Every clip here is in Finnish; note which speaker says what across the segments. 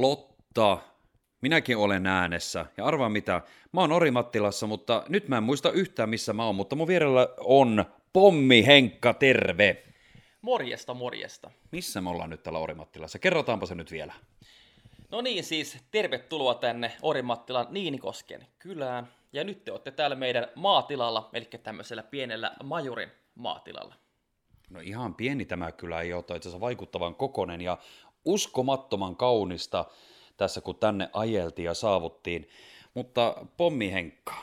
Speaker 1: Lotta, minäkin olen äänessä. Ja arvaa mitä, mä oon Orimattilassa, mutta nyt mä en muista yhtään missä mä oon, mutta mun vierellä on Pommi Henkka, terve.
Speaker 2: Morjesta, morjesta.
Speaker 1: Missä me ollaan nyt täällä Orimattilassa? Kerrotaanpa se nyt vielä.
Speaker 2: No niin, siis tervetuloa tänne Orimattilan Niinikosken kylään. Ja nyt te olette täällä meidän maatilalla, eli tämmöisellä pienellä majurin maatilalla.
Speaker 1: No ihan pieni tämä kylä ei ole, itse asiassa vaikuttavan kokonen ja uskomattoman kaunista tässä, kun tänne ajeltiin ja saavuttiin. Mutta Pommi Henkka,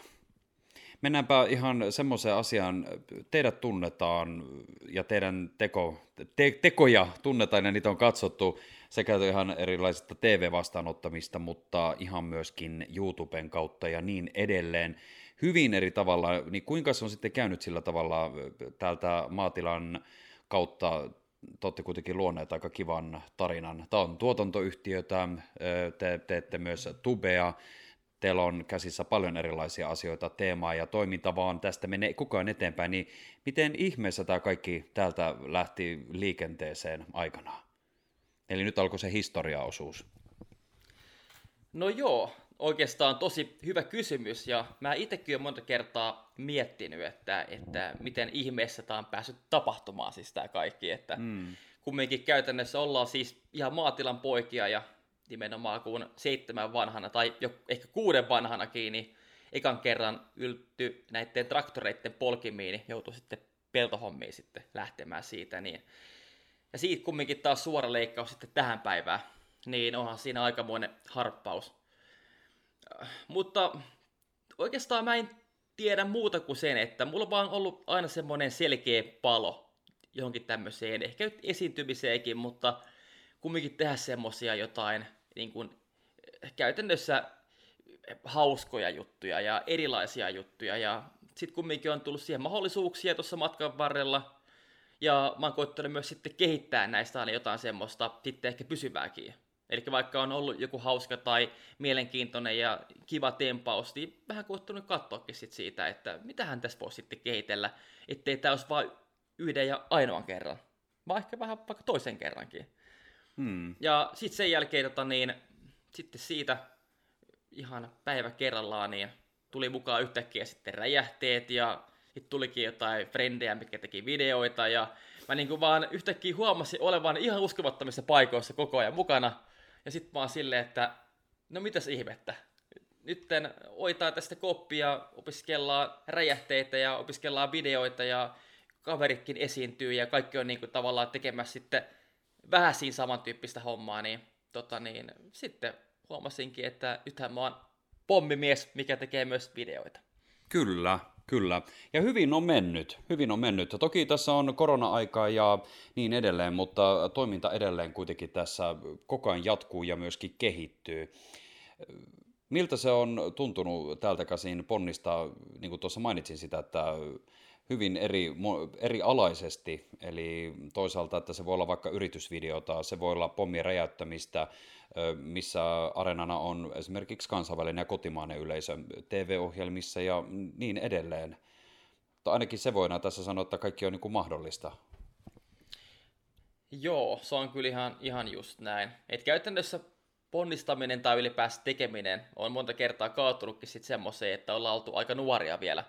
Speaker 1: mennäänpä ihan semmoiseen asiaan. Teidät tunnetaan ja teidän teko, te, tekoja tunnetaan ja niitä on katsottu sekä ihan erilaisista TV-vastaanottamista, mutta ihan myöskin YouTuben kautta ja niin edelleen. Hyvin eri tavalla, niin kuinka se on sitten käynyt sillä tavalla täältä maatilan kautta te olette kuitenkin luoneet aika kivan tarinan. Tämä on tuotantoyhtiötä, te teette myös tubea, teillä on käsissä paljon erilaisia asioita, teemaa ja toiminta, vaan tästä menee koko ajan eteenpäin, niin miten ihmeessä tämä kaikki täältä lähti liikenteeseen aikanaan? Eli nyt alkoi se historiaosuus.
Speaker 2: No joo, oikeastaan tosi hyvä kysymys, ja mä itsekin olen monta kertaa miettinyt, että, että miten ihmeessä tämä on päässyt tapahtumaan siis tämä kaikki, että mm. kumminkin käytännössä ollaan siis ihan maatilan poikia, ja nimenomaan kun seitsemän vanhana, tai jo ehkä kuuden vanhanakin, niin ekan kerran ylty näiden traktoreiden polkimiin, niin joutui sitten peltohommiin sitten lähtemään siitä, niin ja siitä kumminkin taas suora leikkaus sitten tähän päivään, niin onhan siinä aikamoinen harppaus. Mutta oikeastaan mä en tiedä muuta kuin sen, että mulla on vaan ollut aina semmoinen selkeä palo johonkin tämmöiseen, ehkä nyt esiintymiseenkin, mutta kumminkin tehdä semmosia jotain niin kuin, käytännössä hauskoja juttuja ja erilaisia juttuja ja sitten kumminkin on tullut siihen mahdollisuuksia tuossa matkan varrella ja mä oon koittanut myös sitten kehittää näistä aina jotain semmoista sitten ehkä pysyvääkin. Eli vaikka on ollut joku hauska tai mielenkiintoinen ja kiva tempaus, niin vähän koittanut katsoakin sit siitä, että mitähän tässä voisi sitten kehitellä, ettei tämä olisi vain yhden ja ainoan kerran, vaan ehkä vähän vaikka toisen kerrankin. Hmm. Ja sitten sen jälkeen tota, niin, sitten siitä ihan päivä kerrallaan niin tuli mukaan yhtäkkiä sitten räjähteet ja sitten tulikin jotain frendejä, mitkä teki videoita ja mä niin kuin vaan yhtäkkiä huomasin olevan ihan uskomattomissa paikoissa koko ajan mukana. Ja sitten vaan silleen, että no mitäs ihmettä. Nytten oitaan tästä koppia, opiskellaan räjähteitä ja opiskellaan videoita ja kaveritkin esiintyy ja kaikki on niin kuin tavallaan tekemässä sitten vähän siinä samantyyppistä hommaa, niin, tota niin sitten huomasinkin, että nythän mä oon pommimies, mikä tekee myös videoita.
Speaker 1: Kyllä, Kyllä, ja hyvin on mennyt, hyvin on mennyt. Toki tässä on korona-aika ja niin edelleen, mutta toiminta edelleen kuitenkin tässä koko ajan jatkuu ja myöskin kehittyy. Miltä se on tuntunut täältä käsin ponnista, niin kuin tuossa mainitsin sitä, että hyvin eri, eri alaisesti, eli toisaalta, että se voi olla vaikka yritysvideota, se voi olla pommien räjäyttämistä, missä areenana on esimerkiksi kansainvälinen ja kotimainen yleisö TV-ohjelmissa ja niin edelleen. Mutta ainakin se voidaan tässä sanoa, että kaikki on niin kuin mahdollista.
Speaker 2: Joo, se on kyllä ihan, ihan just näin. Et käytännössä ponnistaminen tai ylipäänsä tekeminen on monta kertaa kaatunutkin sitten semmoiseen, että ollaan oltu aika nuoria vielä.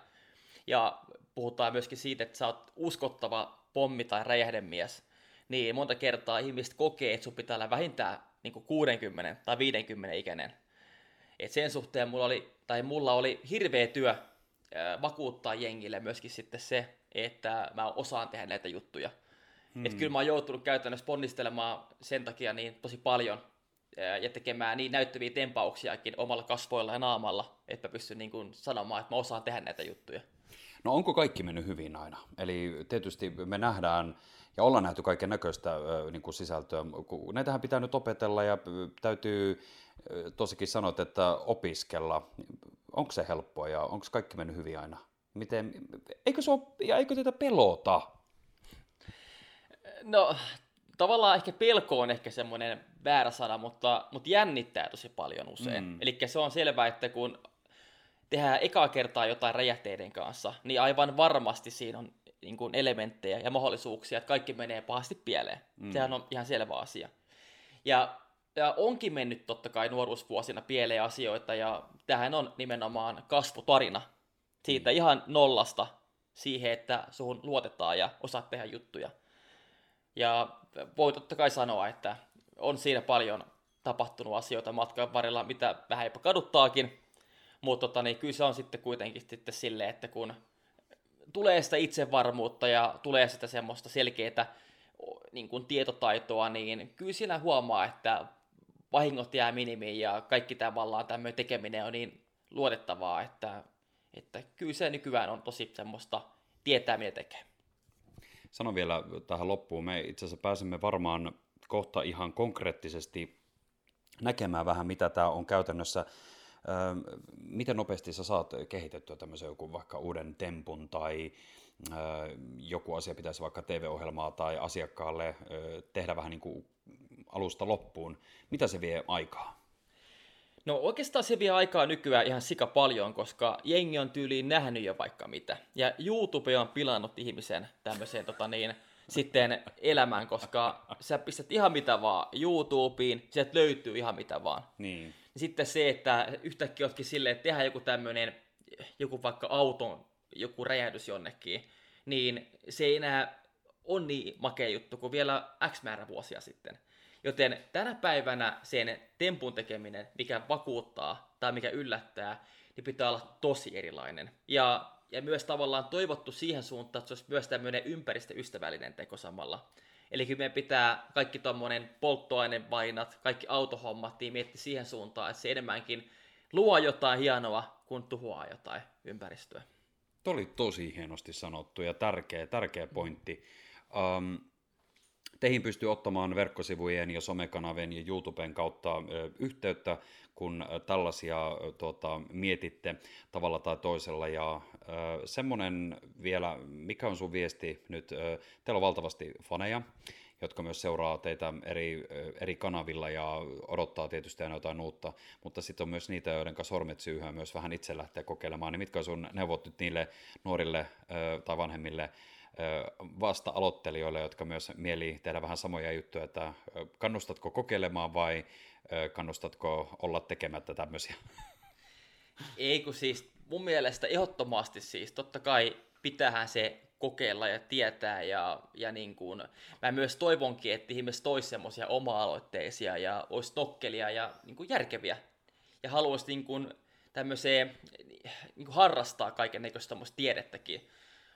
Speaker 2: Ja puhutaan myöskin siitä, että sä oot uskottava pommi- tai räjähdemies, niin monta kertaa ihmiset kokee, että sun pitää olla vähintään niin 60 tai 50 ikäinen. Et sen suhteen mulla oli, tai mulla oli hirveä työ vakuuttaa jengille myöskin sitten se, että mä osaan tehdä näitä juttuja. Hmm. Et kyllä mä oon joutunut käytännössä ponnistelemaan sen takia niin tosi paljon ja tekemään niin näyttäviä tempauksiakin omalla kasvoilla ja naamalla, että mä pystyn niin kuin sanomaan, että mä osaan tehdä näitä juttuja.
Speaker 1: No onko kaikki mennyt hyvin aina? Eli tietysti me nähdään ja ollaan nähty kaiken näköistä niin kuin sisältöä. Näitähän pitää nyt opetella ja täytyy tosikin sanoa, että opiskella. Onko se helppoa ja onko kaikki mennyt hyvin aina? Miten, eikö, se ole, ja eikö tätä pelota?
Speaker 2: No tavallaan ehkä pelko on ehkä semmoinen väärä sana, mutta, mutta jännittää tosi paljon usein. Mm. Eli se on selvää, että kun tehdään ekaa kertaa jotain räjähteiden kanssa, niin aivan varmasti siinä on niin kuin elementtejä ja mahdollisuuksia, että kaikki menee pahasti pieleen. Mm. Sehän on ihan selvä asia. Ja ja onkin mennyt totta kai nuoruusvuosina pieleen asioita, ja tähän on nimenomaan kasvutarina. Siitä ihan nollasta siihen, että suhun luotetaan ja osaat tehdä juttuja. Ja voi totta kai sanoa, että on siinä paljon tapahtunut asioita matkan varrella, mitä vähän jopa kaduttaakin, mutta tota, niin kyllä se on sitten kuitenkin sitten silleen, että kun tulee sitä itsevarmuutta ja tulee sitä semmoista selkeää niin kuin tietotaitoa, niin kyllä siinä huomaa, että vahingot jää minimiin ja kaikki tavallaan tämmöinen tekeminen on niin luotettavaa, että, että kyllä se nykyään on tosi semmoista tietää, mitä tekee.
Speaker 1: Sanon vielä tähän loppuun. Me itse asiassa pääsemme varmaan kohta ihan konkreettisesti näkemään vähän, mitä tämä on käytännössä. Miten nopeasti sä saat kehitettyä tämmöisen joku vaikka uuden tempun tai joku asia pitäisi vaikka TV-ohjelmaa tai asiakkaalle tehdä vähän niin kuin alusta loppuun. Mitä se vie aikaa?
Speaker 2: No oikeastaan se vie aikaa nykyään ihan sika paljon, koska jengi on tyyliin nähnyt jo vaikka mitä. Ja YouTube on pilannut ihmisen tämmöiseen tota niin, sitten elämään, koska sä pistät ihan mitä vaan YouTubeen, sieltä löytyy ihan mitä vaan.
Speaker 1: Niin.
Speaker 2: Sitten se, että yhtäkkiä oletkin silleen, että tehdään joku tämmöinen, joku vaikka auton, joku räjähdys jonnekin, niin se ei enää ole niin makea juttu kuin vielä X määrä vuosia sitten. Joten tänä päivänä sen tempun tekeminen, mikä vakuuttaa tai mikä yllättää, niin pitää olla tosi erilainen. Ja, ja myös tavallaan toivottu siihen suuntaan, että se olisi myös tämmöinen ympäristöystävällinen teko samalla. Eli kyllä meidän pitää kaikki tuommoinen polttoainevainat, kaikki autohommat, niin miettiä siihen suuntaan, että se enemmänkin luo jotain hienoa, kuin tuhoaa jotain ympäristöä.
Speaker 1: Tuo oli tosi hienosti sanottu ja tärkeä, tärkeä pointti. Um, Teihin pystyy ottamaan verkkosivujen ja somekanavien ja YouTuben kautta yhteyttä, kun tällaisia tuota, mietitte tavalla tai toisella. Ja ö, semmoinen vielä, mikä on sun viesti nyt? Teillä on valtavasti faneja, jotka myös seuraa teitä eri, eri kanavilla ja odottaa tietysti aina jotain uutta, mutta sitten on myös niitä, joiden kanssa sormet syyhyä myös vähän itse lähteä kokeilemaan. Niin mitkä on sun neuvot nyt niille nuorille tai vanhemmille vasta aloittelijoille, jotka myös mieli tehdä vähän samoja juttuja, että kannustatko kokeilemaan vai kannustatko olla tekemättä tämmöisiä?
Speaker 2: Ei kun siis mun mielestä ehdottomasti siis, totta kai pitähän se kokeilla ja tietää ja, ja niin kuin, mä myös toivonkin, että ihmiset toisi semmoisia oma-aloitteisia ja olisi nokkelia ja niin kuin järkeviä ja haluaisi niin kuin tämmöiseen niin kuin harrastaa kaiken näköistä tiedettäkin.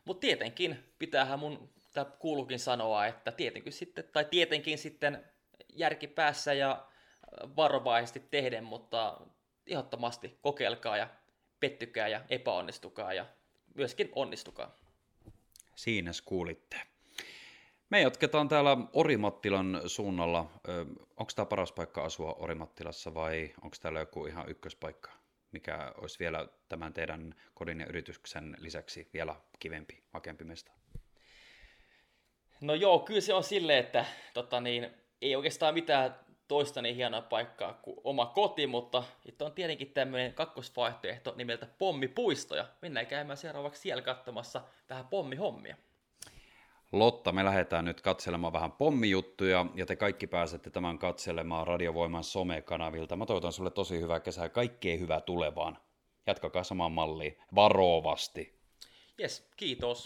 Speaker 2: Mutta tietenkin pitäähän mun, tämä kuuluukin sanoa, että tietenkin sitten, tai tietenkin sitten järki päässä ja varovaisesti tehden, mutta ehdottomasti kokeilkaa ja pettykää ja epäonnistukaa ja myöskin onnistukaa.
Speaker 1: Siinä kuulitte. Me jatketaan täällä Orimattilan suunnalla. Onko tämä paras paikka asua Orimattilassa vai onko täällä joku ihan ykköspaikka? Mikä olisi vielä tämän teidän kodin ja yrityksen lisäksi vielä kivempi, makempi mesta?
Speaker 2: No joo, kyllä se on silleen, että tota niin, ei oikeastaan mitään toista niin hienoa paikkaa kuin oma koti, mutta on tietenkin tämmöinen kakkosvaihtoehto nimeltä Pommipuisto, ja mennään käymään seuraavaksi siellä katsomassa vähän pommihommia.
Speaker 1: Lotta, me lähdetään nyt katselemaan vähän pommijuttuja ja te kaikki pääsette tämän katselemaan Radiovoiman somekanavilta. Mä toivotan sulle tosi hyvää kesää, kaikkea hyvää tulevaan. Jatkakaa samaan malliin, varovasti.
Speaker 2: Yes, kiitos.